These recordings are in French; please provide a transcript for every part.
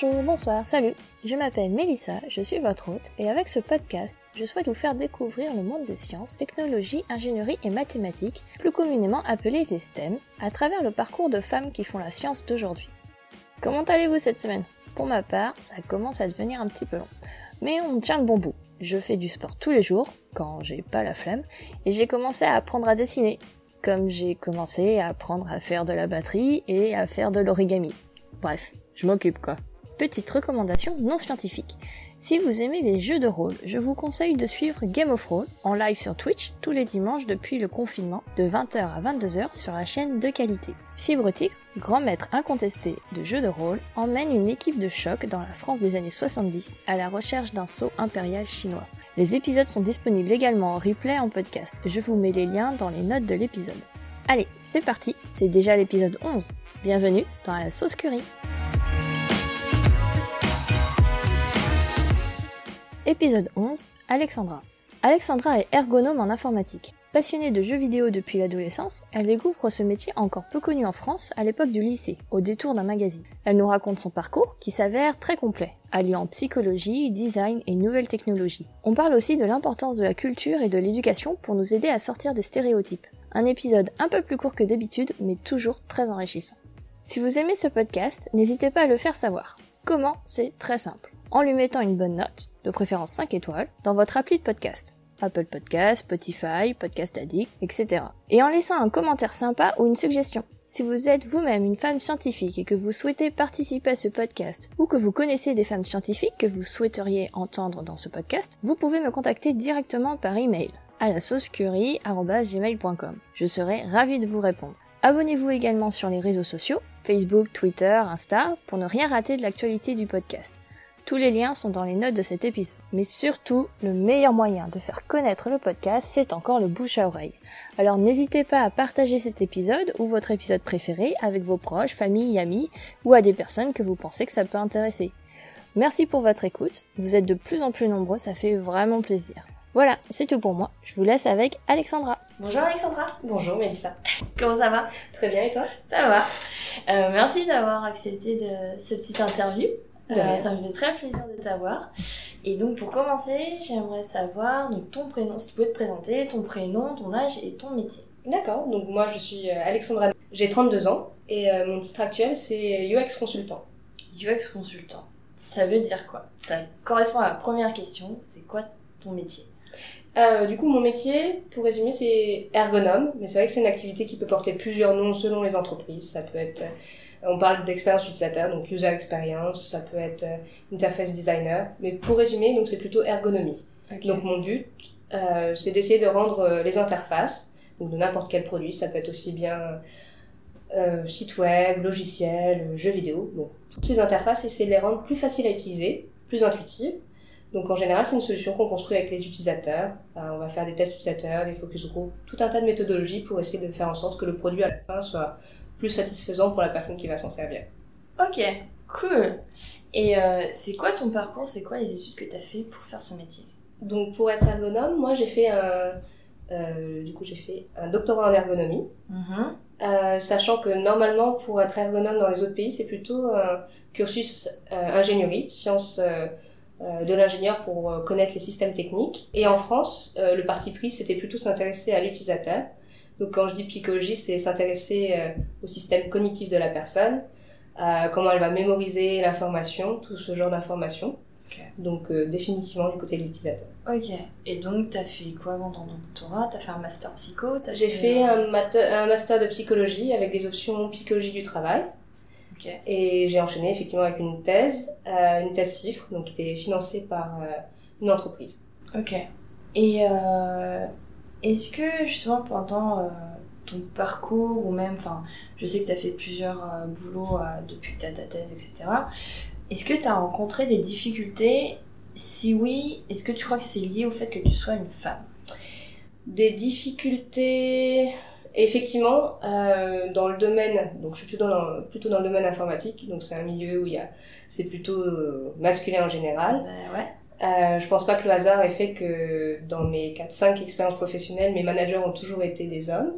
Bonjour, bonsoir, salut. Je m'appelle Mélissa, je suis votre hôte et avec ce podcast, je souhaite vous faire découvrir le monde des sciences, technologies, ingénierie et mathématiques, plus communément appelés les STEM, à travers le parcours de femmes qui font la science d'aujourd'hui. Comment allez-vous cette semaine? Pour ma part, ça commence à devenir un petit peu long. Mais on tient le bon bout. Je fais du sport tous les jours, quand j'ai pas la flemme, et j'ai commencé à apprendre à dessiner, comme j'ai commencé à apprendre à faire de la batterie et à faire de l'origami. Bref, je m'occupe quoi. Petite recommandation non scientifique. Si vous aimez les jeux de rôle, je vous conseille de suivre Game of Roll en live sur Twitch tous les dimanches depuis le confinement de 20h à 22h sur la chaîne de qualité. Fibre Tigre, grand maître incontesté de jeux de rôle, emmène une équipe de choc dans la France des années 70 à la recherche d'un sceau impérial chinois. Les épisodes sont disponibles également en replay en podcast. Je vous mets les liens dans les notes de l'épisode. Allez, c'est parti, c'est déjà l'épisode 11. Bienvenue dans la sauce curry. Épisode 11, Alexandra. Alexandra est ergonome en informatique. Passionnée de jeux vidéo depuis l'adolescence, elle découvre ce métier encore peu connu en France à l'époque du lycée, au détour d'un magazine. Elle nous raconte son parcours qui s'avère très complet, alliant psychologie, design et nouvelles technologies. On parle aussi de l'importance de la culture et de l'éducation pour nous aider à sortir des stéréotypes. Un épisode un peu plus court que d'habitude, mais toujours très enrichissant. Si vous aimez ce podcast, n'hésitez pas à le faire savoir. Comment? C'est très simple en lui mettant une bonne note, de préférence 5 étoiles, dans votre appli de podcast. Apple Podcast, Spotify, Podcast Addict, etc. Et en laissant un commentaire sympa ou une suggestion. Si vous êtes vous-même une femme scientifique et que vous souhaitez participer à ce podcast, ou que vous connaissez des femmes scientifiques que vous souhaiteriez entendre dans ce podcast, vous pouvez me contacter directement par email à la. Je serai ravie de vous répondre. Abonnez-vous également sur les réseaux sociaux, Facebook, Twitter, Insta, pour ne rien rater de l'actualité du podcast. Tous les liens sont dans les notes de cet épisode. Mais surtout, le meilleur moyen de faire connaître le podcast, c'est encore le bouche à oreille. Alors n'hésitez pas à partager cet épisode ou votre épisode préféré avec vos proches, famille, amis ou à des personnes que vous pensez que ça peut intéresser. Merci pour votre écoute. Vous êtes de plus en plus nombreux, ça fait vraiment plaisir. Voilà, c'est tout pour moi. Je vous laisse avec Alexandra. Bonjour Alexandra. Bonjour Mélissa. Comment ça va? Très bien et toi? Ça va. Euh, merci d'avoir accepté de ce petit interview. Euh, ça me fait très plaisir de t'avoir. Et donc pour commencer, j'aimerais savoir donc, ton prénom, si tu pouvais te présenter, ton prénom, ton âge et ton métier. D'accord, donc moi je suis euh, Alexandra, j'ai 32 ans et euh, mon titre actuel c'est UX consultant. UX consultant, ça veut dire quoi? Ça correspond à la première question, c'est quoi ton métier? Du coup, mon métier, pour résumer, c'est ergonome, mais c'est vrai que c'est une activité qui peut porter plusieurs noms selon les entreprises. Ça peut être on parle d'expérience utilisateur, donc user experience, ça peut être euh, interface designer, mais pour résumer, donc c'est plutôt ergonomie. Donc mon but, euh, c'est d'essayer de rendre euh, les interfaces, donc de n'importe quel produit, ça peut être aussi bien euh, site web, logiciel, jeux vidéo, donc toutes ces interfaces, essayer de les rendre plus faciles à utiliser, plus intuitives. Donc en général, c'est une solution qu'on construit avec les utilisateurs. on va faire des tests utilisateurs, des focus group, tout un tas de méthodologies pour essayer de faire en sorte que le produit à la fin soit plus satisfaisant pour la personne qui va s'en servir. Ok, cool. Et euh, c'est quoi ton parcours? C'est quoi les études que tu as fait pour faire ce métier? Donc pour être ergonome, moi j'ai fait un, euh, du coup j'ai fait un doctorat en ergonomie, mm-hmm. euh, sachant que normalement pour être ergonome dans les autres pays c'est plutôt un cursus ingénierie, sciences de l'ingénieur pour connaître les systèmes techniques. Et en France, le parti pris c'était plutôt s'intéresser à l'utilisateur. Donc quand je dis psychologie, c'est s'intéresser euh, au système cognitif de la personne, à comment elle va mémoriser l'information, tout ce genre d'informations. Donc euh, définitivement du côté de l'utilisateur. Ok. Et donc tu as fait quoi avant ton doctorat? Tu as fait un master psycho? J'ai fait, un, un, master de psychologie avec des options psychologie du travail. Ok. Et j'ai enchaîné effectivement avec une thèse, euh, une thèse CIFRE, donc qui était financée par une entreprise. Ok. Et est-ce que justement pendant euh, ton parcours ou même, enfin, je sais que tu as fait plusieurs euh, boulots euh, depuis que tu as ta thèse, etc. Est-ce que tu as rencontré des difficultés? Si oui, est-ce que tu crois que c'est lié au fait que tu sois une femme? Des difficultés effectivement, dans le domaine, donc je suis plutôt dans, plutôt dans le domaine informatique, donc c'est un milieu où il y a, c'est plutôt masculin en général. Ben ouais. Euh, je pense pas que le hasard ait fait que dans mes 4-5 expériences professionnelles, mes managers ont toujours été des hommes.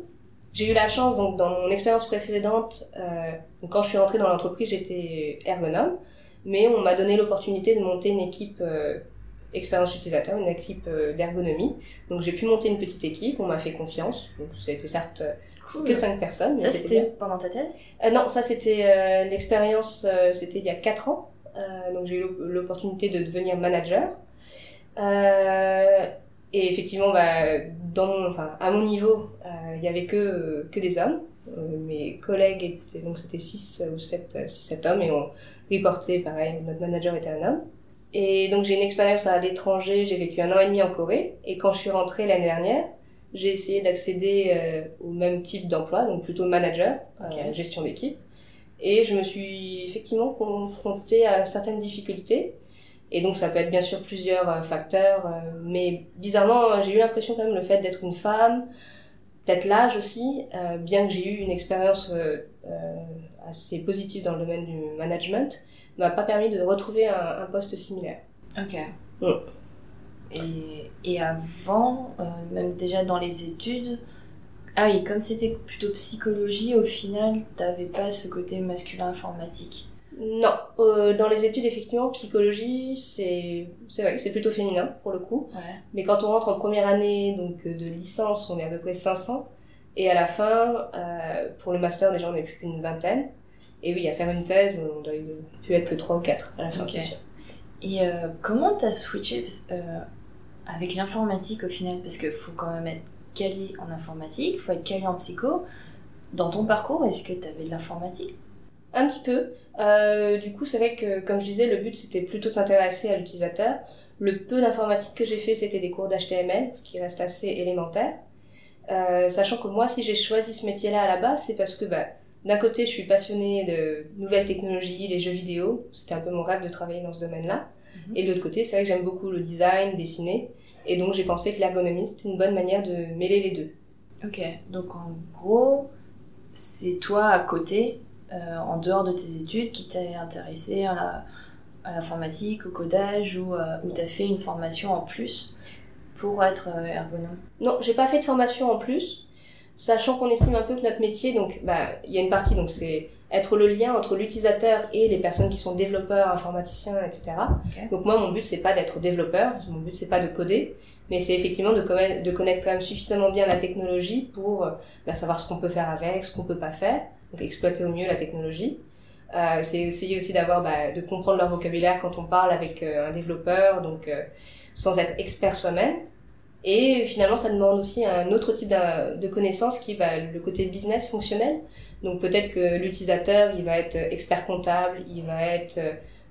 J'ai eu la chance, donc dans mon expérience précédente, euh, quand je suis rentrée dans l'entreprise, j'étais ergonome, mais on m'a donné l'opportunité de monter une équipe expérience utilisateur, une équipe d'ergonomie. Donc j'ai pu monter une petite équipe, on m'a fait confiance. Donc été certes que cinq personnes. Ça c'était pendant ta thèse? Non, ça c'était l'expérience, c'était il y a quatre ans. Donc j'ai eu l'opportunité de devenir manager. et effectivement, bah, dans enfin, à mon niveau, il y avait que, que des hommes. Euh, mes collègues étaient, donc c'était 6 ou 7, 6, 7 hommes et on reportait, pareil, notre manager était un homme. Et donc j'ai une expérience à l'étranger, j'ai vécu un an et demi en Corée et quand je suis rentrée l'année dernière, j'ai essayé d'accéder euh, au même type d'emploi, donc plutôt manager, euh, gestion d'équipe. Et je me suis effectivement confrontée à certaines difficultés. Et donc ça peut être bien sûr plusieurs facteurs, mais bizarrement j'ai eu l'impression quand même le fait d'être une femme, peut-être l'âge aussi, euh, bien que j'ai eu une expérience euh, euh, assez positive dans le domaine du management, m'a pas permis de retrouver un, poste similaire. Ok. Et, et, avant, même déjà dans les études, ah oui, comme c'était plutôt psychologie, au final, t'avais pas ce côté masculin informatique. Non, euh, dans les études, effectivement, psychologie, c'est vrai c'est plutôt féminin pour le coup. Mais quand on rentre en première année donc de licence, on est à peu près 500. Et à la fin, euh, pour le master, déjà, on n'est plus qu'une vingtaine. Et oui, à faire une thèse, on doit plus être que 3 ou 4 à la fin, c'est sûr. Et euh, comment t'as switché avec l'informatique au final? Parce qu'il faut quand même être calé en informatique, il faut être calé en psycho. Dans ton parcours, est-ce que tu avais de l'informatique? Un petit peu. Euh, du coup, c'est vrai que, comme je disais, le but c'était plutôt de s'intéresser à l'utilisateur. Le peu d'informatique que j'ai fait, c'était des cours d'HTML, ce qui reste assez élémentaire. Euh, sachant que moi, si j'ai choisi ce métier-là à la base, c'est parce que bah, d'un côté, je suis passionnée de nouvelles technologies, les jeux vidéo. C'était un peu mon rêve de travailler dans ce domaine-là. Mhm. Et de l'autre côté, c'est vrai que j'aime beaucoup le design, dessiner. Et donc, j'ai pensé que l'ergonomie, c'était une bonne manière de mêler les deux. Ok, donc en gros, c'est toi à côté euh, en dehors de tes études qui t'est intéressé à l'informatique, au codage ou, euh, ou t'as fait une formation en plus pour être euh, ergonome? Non, j'ai pas fait de formation en plus, sachant qu'on estime un peu que notre métier, donc bah il y a une partie, donc c'est être le lien entre l'utilisateur et les personnes qui sont développeurs, informaticiens, etc. Donc moi, mon but c'est pas d'être développeur, mon but c'est pas de coder, mais c'est effectivement de connaître, de connaître quand même suffisamment bien la technologie pour bah, savoir ce qu'on peut faire avec, ce qu'on peut pas faire donc exploiter au mieux la technologie. Euh, c'est essayer aussi d'avoir, bah, de comprendre leur vocabulaire quand on parle avec euh, un développeur, donc euh, sans être expert soi-même. Et finalement, ça demande aussi un autre type de connaissances qui est bah, le côté business fonctionnel. Donc peut-être que l'utilisateur, il va être expert comptable, il va être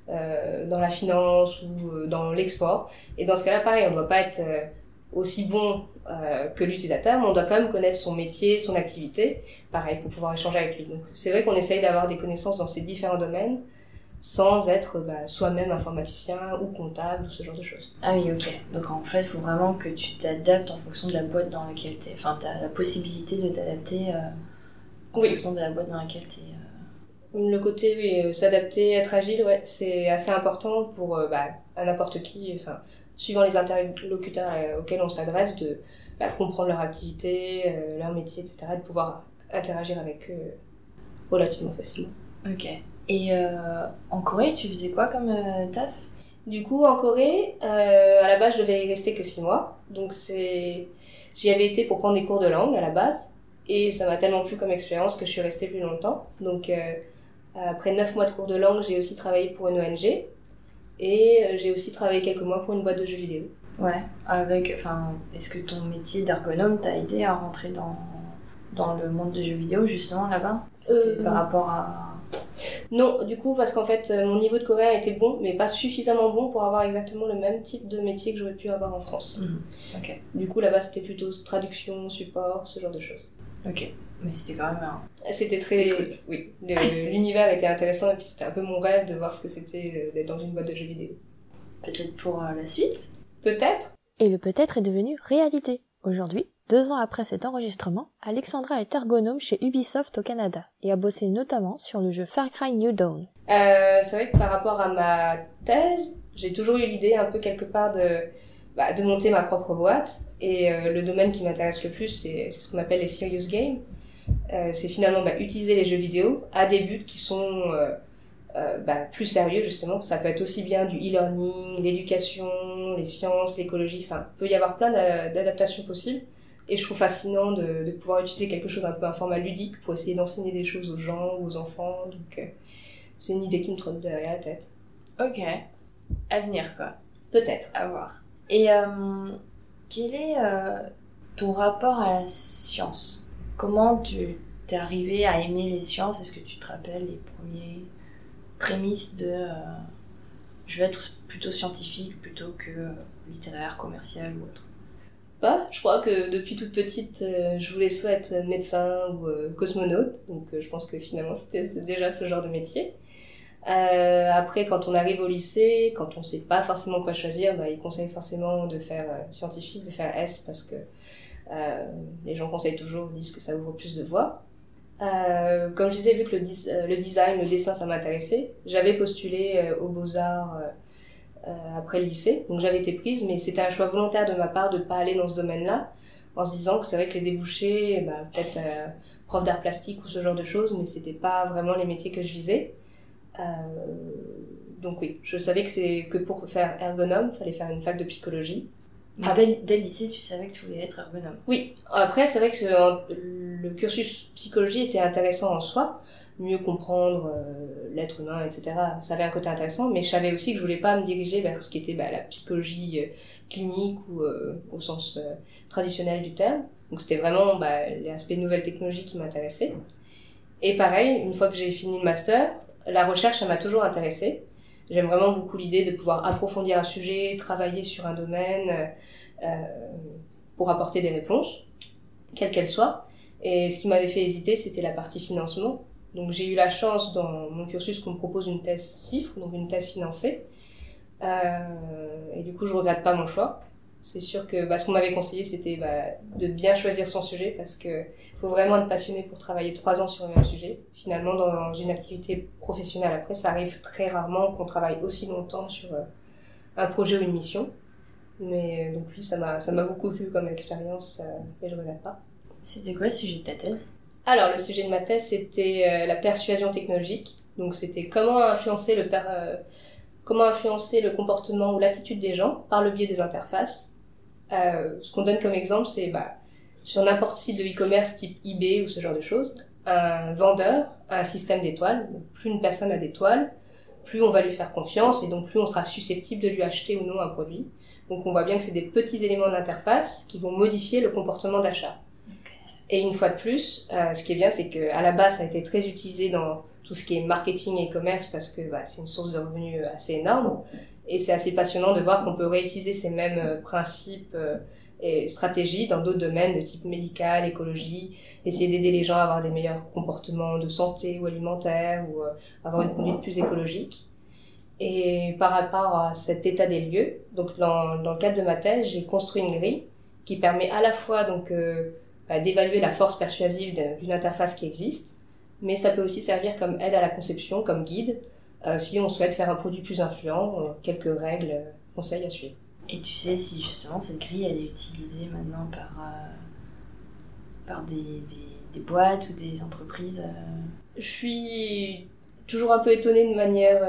euh, dans la finance ou dans l'export. Et dans ce cas-là, pareil, on ne doit pas être aussi bon euh, que l'utilisateur, mais on doit quand même connaître son métier, son activité, pareil, pour pouvoir échanger avec lui. Donc c'est vrai qu'on essaye d'avoir des connaissances dans ces différents domaines, sans être bah, soi-même informaticien ou comptable ou ce genre de choses. Ah oui, ok. Donc en fait, il faut vraiment que tu t'adaptes en fonction de la boîte dans laquelle tu es. Enfin, tu as la possibilité de t'adapter euh, en fonction de la boîte dans laquelle tu es. Euh. Le côté, oui, euh, s'adapter, être agile, ouais, c'est assez important pour bah, à n'importe qui. Enfin, suivant les interlocuteurs euh, auxquels on s'adresse, de bah, comprendre leur activité, euh, leur métier, etc., de pouvoir interagir avec eux relativement facilement. Ok. Et euh, en Corée, tu faisais quoi comme taf? Du coup, en Corée, à la base, je devais y rester que 6 mois. Donc, c'est... j'y avais été pour prendre des cours de langue à la base. Et ça m'a tellement plu comme expérience que je suis restée plus longtemps. Donc, après 9 mois de cours de langue, j'ai aussi travaillé pour une ONG et euh, j'ai aussi travaillé quelques mois pour une boîte de jeux vidéo. Ouais, avec. Enfin, est-ce que ton métier d'ergonome t'a aidé à rentrer dans, dans le monde des jeux vidéo justement là-bas? C'était euh, par rapport à. Non, du coup, parce qu'en fait, euh, mon niveau de coréen était bon, mais pas suffisamment bon pour avoir exactement le même type de métier que j'aurais pu avoir en France. Mhm. Ok. Du coup, là-bas, c'était plutôt traduction, support, ce genre de choses. Ok. Mais c'était quand même un... C'était très... Oui, l'univers était intéressant et puis c'était un peu mon rêve de voir ce que c'était euh, d'être dans une boîte de jeux vidéo. Peut-être pour euh, la suite Peut-être. Et le peut-être est devenu réalité. Aujourd'hui, deux ans après cet enregistrement, Alexandra est ergonome chez Ubisoft au Canada et a bossé notamment sur le jeu Far Cry New Dawn. Euh, c'est vrai que par rapport à ma thèse, j'ai toujours eu l'idée un peu quelque part de, bah, de monter ma propre boîte. Et euh, le domaine qui m'intéresse le plus, c'est ce qu'on appelle les serious games. Euh, c'est finalement bah, utiliser les jeux vidéo à des buts qui sont euh, bah, plus sérieux justement. Ça peut être aussi bien du e-learning, l'éducation, les sciences, l'écologie. Enfin, il peut y avoir plein d'adaptations possibles. Et je trouve fascinant de, de, pouvoir utiliser quelque chose un peu un format ludique pour essayer d'enseigner des choses aux gens, aux enfants. Donc c'est une idée qui me trotte derrière la tête. Ok. À venir quoi. Peut-être. À voir. Et euh, quel est euh, ton rapport à la science? Comment tu t'es arrivé à aimer les sciences? Est-ce que tu te rappelles les premiers prémices de euh, je vais être plutôt scientifique plutôt que littéraire, commercial ou autre? Bah, je crois que depuis toute petite, je voulais soit être médecin ou cosmonaute, donc je pense que finalement c'était déjà ce genre de métier. Euh, après, quand on arrive au lycée, quand on sait pas forcément quoi choisir, bah, ils conseillent forcément de faire euh, scientifique, de faire S parce que euh, les gens conseillent toujours, disent que ça ouvre plus de voies. Euh, comme je disais, vu que le, euh, le design, le dessin, ça m'intéressait, j'avais postulé aux Beaux-Arts après le lycée. Donc j'avais été prise, mais c'était un choix volontaire de ma part de ne pas aller dans ce domaine-là, en se disant que c'est vrai que les débouchés, bah, peut-être prof d'art plastique ou ce genre de choses, mais c'était pas vraiment les métiers que je visais. Euh, donc oui, je savais que c'est que pour faire ergonome, il fallait faire une fac de psychologie. Ah. Dès, dès, le lycée, tu savais que tu voulais être ergonome Oui. Après, c'est vrai que le cursus psychologie était intéressant en soi, mieux comprendre euh, l'être humain, etc. Ça avait un côté intéressant, mais je savais aussi que je voulais pas me diriger vers ce qui était bah, la psychologie euh, clinique ou euh, au sens traditionnel du terme. Donc c'était vraiment bah, de nouvelles technologies qui m'intéressaient. Et pareil, une fois que j'ai fini le master, la recherche, ça m'a toujours intéressée. J'aime vraiment beaucoup l'idée de pouvoir approfondir un sujet, travailler sur un domaine euh, pour apporter des réponses, quelles qu'elles soient. Et ce qui m'avait fait hésiter, c'était la partie financement. Donc j'ai eu la chance dans mon cursus qu'on me propose une thèse CIFRE, donc une thèse financée. Euh, et du coup, je regrette pas mon choix c'est sûr que bah, ce qu'on m'avait conseillé, c'était bah, de bien choisir son sujet parce que faut vraiment être passionné pour travailler trois ans sur un même sujet. Finalement, dans une activité professionnelle après, ça arrive très rarement qu'on travaille aussi longtemps sur euh, un projet ou une mission. Mais euh, donc oui, ça m'a ça m'a beaucoup plu comme expérience euh, et je regrette pas. C'était quoi le sujet de ta thèse? Alors le sujet de ma thèse, c'était la persuasion technologique. Donc c'était comment influencer le per comment influencer le comportement ou l'attitude des gens par le biais des interfaces. Euh, ce qu'on donne comme exemple, c'est bah, sur n'importe site de e-commerce type eBay ou ce genre de choses, un vendeur a un système d'étoiles. Plus une personne a d'étoiles, plus on va lui faire confiance et donc plus on sera susceptible de lui acheter ou non un produit. Donc on voit bien que c'est des petits éléments d'interface qui vont modifier le comportement d'achat. Et une fois de plus, euh, ce qui est bien, c'est qu'à la base, ça a été très utilisé dans tout ce qui est marketing et e-commerce parce que bah, c'est une source de revenus assez énorme. Et c'est assez passionnant de voir qu'on peut réutiliser ces mêmes euh, principes euh, et stratégies dans d'autres domaines de type médical, écologie, essayer d'aider les gens à avoir des meilleurs comportements de santé ou alimentaire ou euh, avoir une conduite plus écologique. Et par rapport à cet état des lieux, donc dans, dans le cadre de ma thèse, j'ai construit une grille qui permet à la fois donc bah, d'évaluer la force persuasive d'une interface qui existe, mais ça peut aussi servir comme aide à la conception, comme guide, euh, si on souhaite faire un produit plus influent, euh, quelques règles, euh, conseils à suivre. Et tu sais si justement cette grille elle est utilisée maintenant par, par des, des, des, boîtes ou des entreprises Je suis toujours un peu étonnée de manière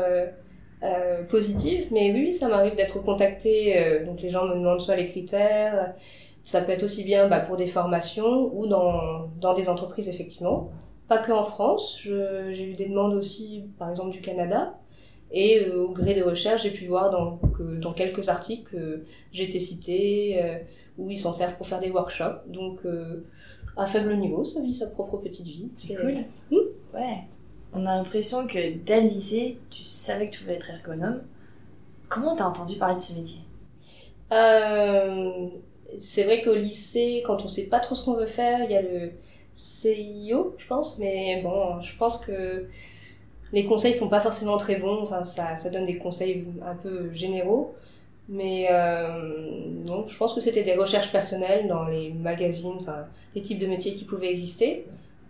positive, mais oui, ça m'arrive d'être contactée, donc les gens me demandent soit les critères, ça peut être aussi bien bah, pour des formations ou dans, dans des entreprises effectivement pas que en France. J'ai eu des demandes aussi, par exemple, du Canada. Et euh, au gré des recherches, j'ai pu voir dans, que, dans quelques articles que j'ai été citée, euh, où ils s'en servent pour faire des workshops. Donc, euh, à faible niveau, ça vit sa propre petite vie. C'est cool. Mmh. Ouais. On a l'impression que dès le lycée, tu savais que tu voulais être ergonome. Comment t'as entendu parler de ce métier? C'est vrai qu'au lycée, quand on sait pas trop ce qu'on veut faire, il y a le CIO, je pense, mais bon, je pense que les conseils sont pas forcément très bons, enfin, ça, ça donne des conseils un peu généraux, mais euh, non, je pense que c'était des recherches personnelles dans les magazines, enfin, les types de métiers qui pouvaient exister,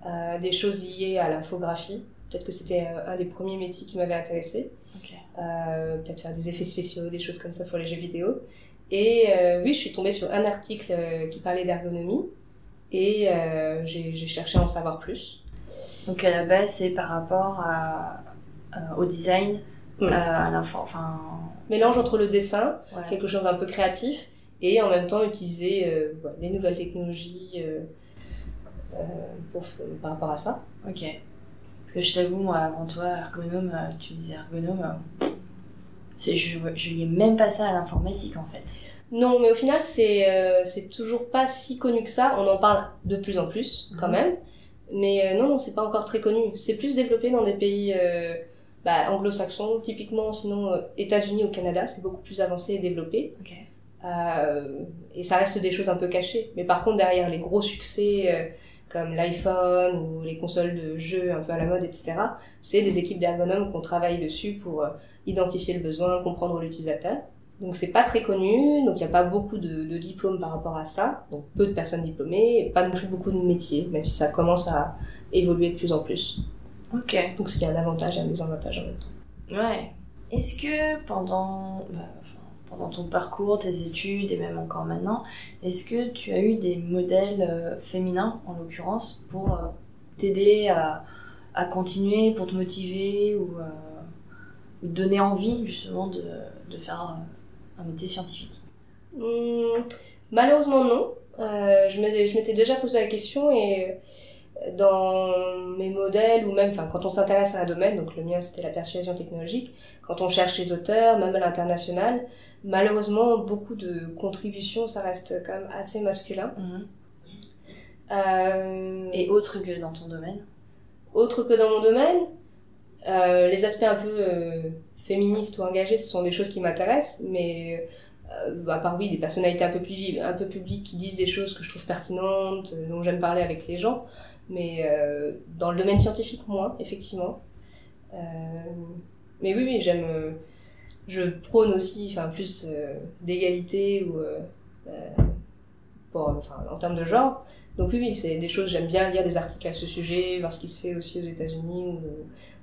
euh, des choses liées à l'infographie, peut-être que c'était un des premiers métiers qui m'avait intéressé, euh, peut-être faire des effets spéciaux, des choses comme ça pour les jeux vidéo. Et euh, oui, je suis tombée sur un article euh, qui parlait d'ergonomie, et euh, j'ai cherché à en savoir plus. Donc à la base, c'est par rapport à au design, Mm. à l'info, enfin... Mélange entre le dessin, ouais. quelque chose d'un peu créatif, et en même temps utiliser euh, les nouvelles technologies euh, euh, pour, par rapport à ça. Ok. Parce que je t'avoue, moi, avant toi, ergonome, euh, tu me disais ergonome, euh, je, je liais même pas ça à l'informatique, en fait. Non, mais au final, c'est euh, c'est toujours pas si connu que ça. On en parle de plus en plus, quand Mhm. même. Mais euh, non, non, c'est pas encore très connu. C'est plus développé dans des pays euh, bah, anglo-saxons, typiquement, sinon euh, États-Unis ou Canada, c'est beaucoup plus avancé et développé. Ok. Euh, et ça reste des choses un peu cachées. Mais par contre, derrière les gros succès euh, comme l'iPhone ou les consoles de jeux un peu à la mode, etc., c'est des équipes d'ergonomes qu'on travaille dessus pour identifier le besoin, comprendre l'utilisateur. Donc c'est pas très connu, donc il n'y a pas beaucoup de, de diplômes par rapport à ça, donc peu de personnes diplômées, et pas non plus beaucoup de métiers, même si ça commence à évoluer de plus en plus. Ok. Donc ce qui est un avantage et un désavantage en même temps. Ouais. Est-ce que pendant, bah, pendant ton parcours, tes études et même encore maintenant, est-ce que tu as eu des modèles euh, féminins, en l'occurrence, pour euh, t'aider à, à continuer, pour te motiver ou, euh, donner envie justement de, de faire un métier scientifique Hum, malheureusement non. Euh, je m'étais je m'étais déjà posé la question et euh, dans mes modèles ou même enfin quand on s'intéresse à un domaine, donc le mien c'était la persuasion technologique, quand on cherche les auteurs, même à l'international, malheureusement beaucoup de contributions ça reste quand même assez masculin. Euh, Et autre que dans ton domaine? autre que dans mon domaine, euh, les aspects un peu euh, féministes ou engagés, ce sont des choses qui m'intéressent, mais euh, à part oui, des personnalités un peu plus un peu publiques qui disent des choses que je trouve pertinentes, euh, dont j'aime parler avec les gens, mais euh, dans le domaine scientifique moins, effectivement. Mais oui, oui, j'aime, je prône aussi, enfin plus d'égalité ou enfin, en termes de genre. Donc oui, oui, c'est des choses, j'aime bien lire des articles à ce sujet, voir ce qui se fait aussi aux États-Unis, ou,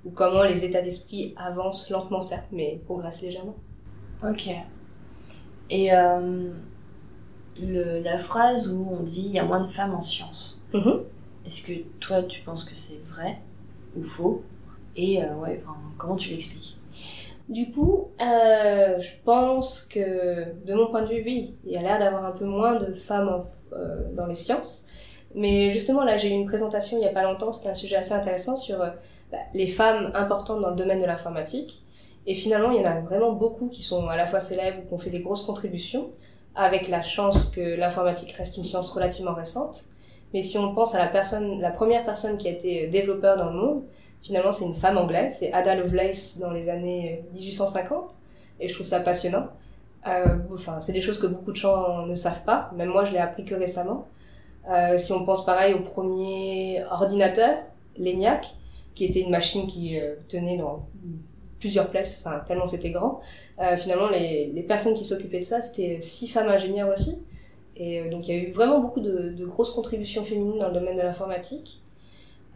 ou comment les états d'esprit avancent lentement certes, mais progressent légèrement. Ok. Et euh, le, la phrase où on dit il y a moins de femmes en sciences, Mhm. est-ce que toi tu penses que c'est vrai ou faux? Et euh, ouais, enfin, comment tu l'expliques? Du coup, euh, je pense que, de mon point de vue, oui, il y a l'air d'avoir un peu moins de femmes en- dans les sciences. Mais justement, là, j'ai eu une présentation il n'y a pas longtemps, c'était un sujet assez intéressant sur les femmes importantes dans le domaine de l'informatique. Et finalement, il y en a vraiment beaucoup qui sont à la fois célèbres ou qui ont fait des grosses contributions, avec la chance que l'informatique reste une science relativement récente. Mais si on pense à la personne, la première personne qui a été développeur dans le monde, finalement, c'est une femme anglaise, c'est Ada Lovelace dans les années 1850, et je trouve ça passionnant. Euh, enfin, c'est des choses que beaucoup de gens ne savent pas, même moi je l'ai appris que récemment. Euh, si on pense pareil au premier ordinateur, l'ENIAC, qui était une machine qui euh, tenait dans plusieurs places, enfin tellement c'était grand. Euh, finalement, les, personnes qui s'occupaient de ça, c'était six femmes ingénieures aussi. Et euh, donc il y a eu vraiment beaucoup de, grosses contributions féminines dans le domaine de l'informatique.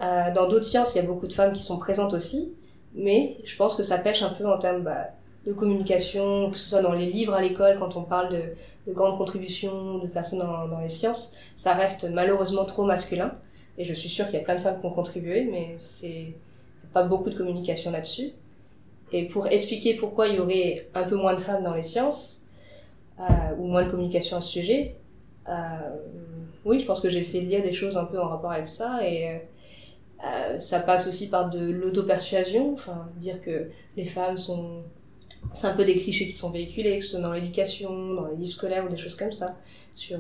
Euh, dans d'autres sciences, il y a beaucoup de femmes qui sont présentes aussi, mais je pense que ça pêche un peu en termes bah, de communication, que ce soit dans les livres à l'école, quand on parle de, de grandes contributions de personnes dans les sciences, ça reste malheureusement trop masculin. Et je suis sûre qu'il y a plein de femmes qui ont contribué, mais c'est pas beaucoup de communication là-dessus. Et pour expliquer pourquoi il y aurait un peu moins de femmes dans les sciences, euh, ou moins de communication à ce sujet, euh, oui, je pense que j'ai essayé de lire des choses un peu en rapport avec ça, et euh, ça passe aussi par de l'auto-persuasion, enfin, dire que les femmes sont... C'est un peu des clichés qui sont véhiculés, que ce soit dans l'éducation, dans les livres scolaires ou des choses comme ça, sur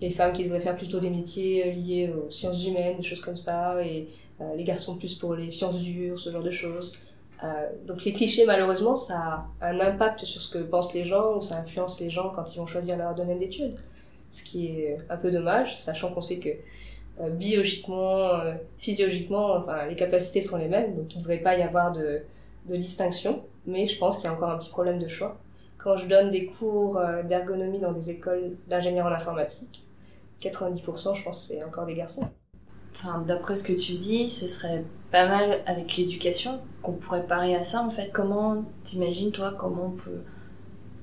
les femmes qui devraient faire plutôt des métiers euh, liés aux sciences humaines, des choses comme ça, et euh, les garçons plus pour les sciences dures, ce genre de choses. Euh, donc les clichés, malheureusement, ça a un impact sur ce que pensent les gens, ou ça influence les gens quand ils vont choisir leur domaine d'études. Ce qui est un peu dommage, sachant qu'on sait que biologiquement, physiologiquement, les capacités sont les mêmes, donc il ne devrait pas y avoir de, distinction. Mais je pense qu'il y a encore un petit problème de choix. Quand je donne des cours d'ergonomie dans des écoles d'ingénieurs en informatique, 90% je pense c'est encore des garçons. Enfin, d'après ce que tu dis, ce serait pas mal avec l'éducation qu'on pourrait parer à ça en fait. Comment t'imagines toi comment on peut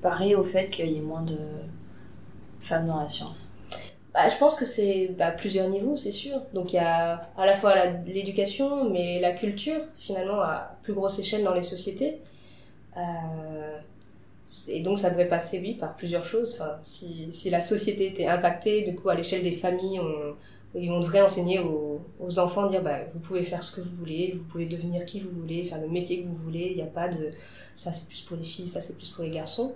parer au fait qu'il y ait moins de femmes dans la science? Bah, Je pense que c'est bah, plusieurs niveaux, c'est sûr. Donc il y a à la fois l'éducation, mais la culture, finalement, à plus grosse échelle dans les sociétés. Euh, et donc ça devrait passer, oui, par plusieurs choses. Enfin, si, si la société était impactée, du coup, à l'échelle des familles, on, on devrait enseigner aux, aux, enfants, dire, bah, vous pouvez faire ce que vous voulez, vous pouvez devenir qui vous voulez, faire le métier que vous voulez, il n'y a pas de, ça c'est plus pour les filles, ça c'est plus pour les garçons.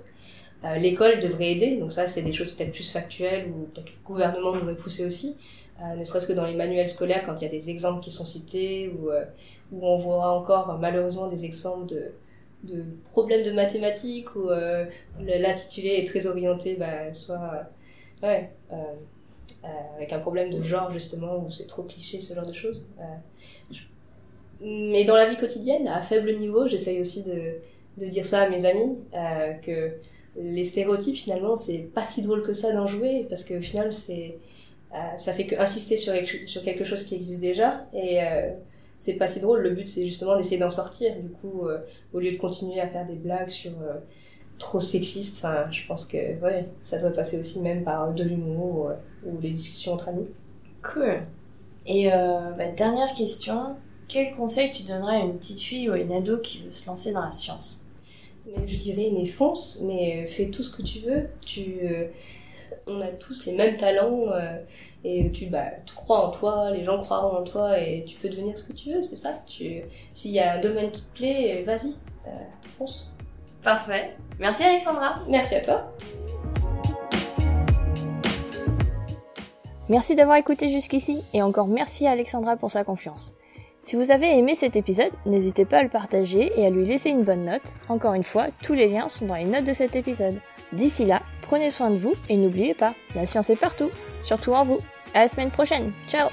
Euh, l'école devrait aider, donc ça c'est des choses peut-être plus factuelles ou peut-être le gouvernement devrait pousser aussi, euh, ne serait-ce que dans les manuels scolaires quand il y a des exemples qui sont cités ou euh, où on voit encore malheureusement des exemples de, de problèmes de mathématiques où l'intitulé est très orienté bah, soit ouais, avec un problème de genre justement où c'est trop cliché ce genre de choses. Mais dans la vie quotidienne, à faible niveau, j'essaye aussi de, de dire ça à mes amis, que les stéréotypes finalement c'est pas si drôle que ça d'en jouer parce que au final c'est euh, ça fait que insister sur, sur quelque chose qui existe déjà et euh, c'est pas si drôle. Le but c'est justement d'essayer d'en sortir. Du coup euh, au lieu de continuer à faire des blagues sur trop sexistes enfin je pense que ouais ça doit passer aussi même par de l'humour ou des discussions entre amis. Cool. Et bah, dernière question. Quel conseil tu donnerais à une petite fille ou à une ado qui veut se lancer dans la science? Mais je dirais, mais fonce, mais fais tout ce que tu veux. Tu, euh, on a tous les mêmes talents euh, et tu, bah, tu crois en toi, les gens croient en toi et tu peux devenir ce que tu veux, c'est ça. Tu, s'il y a un domaine qui te plaît, vas-y, euh, fonce. Parfait. Merci Alexandra. Merci à toi. Merci d'avoir écouté jusqu'ici et encore merci à Alexandra pour sa confiance. Si vous avez aimé cet épisode, n'hésitez pas à le partager et à lui laisser une bonne note. Encore une fois, tous les liens sont dans les notes de cet épisode. D'ici là, prenez soin de vous et n'oubliez pas, la science est partout, surtout en vous. À la semaine prochaine. Ciao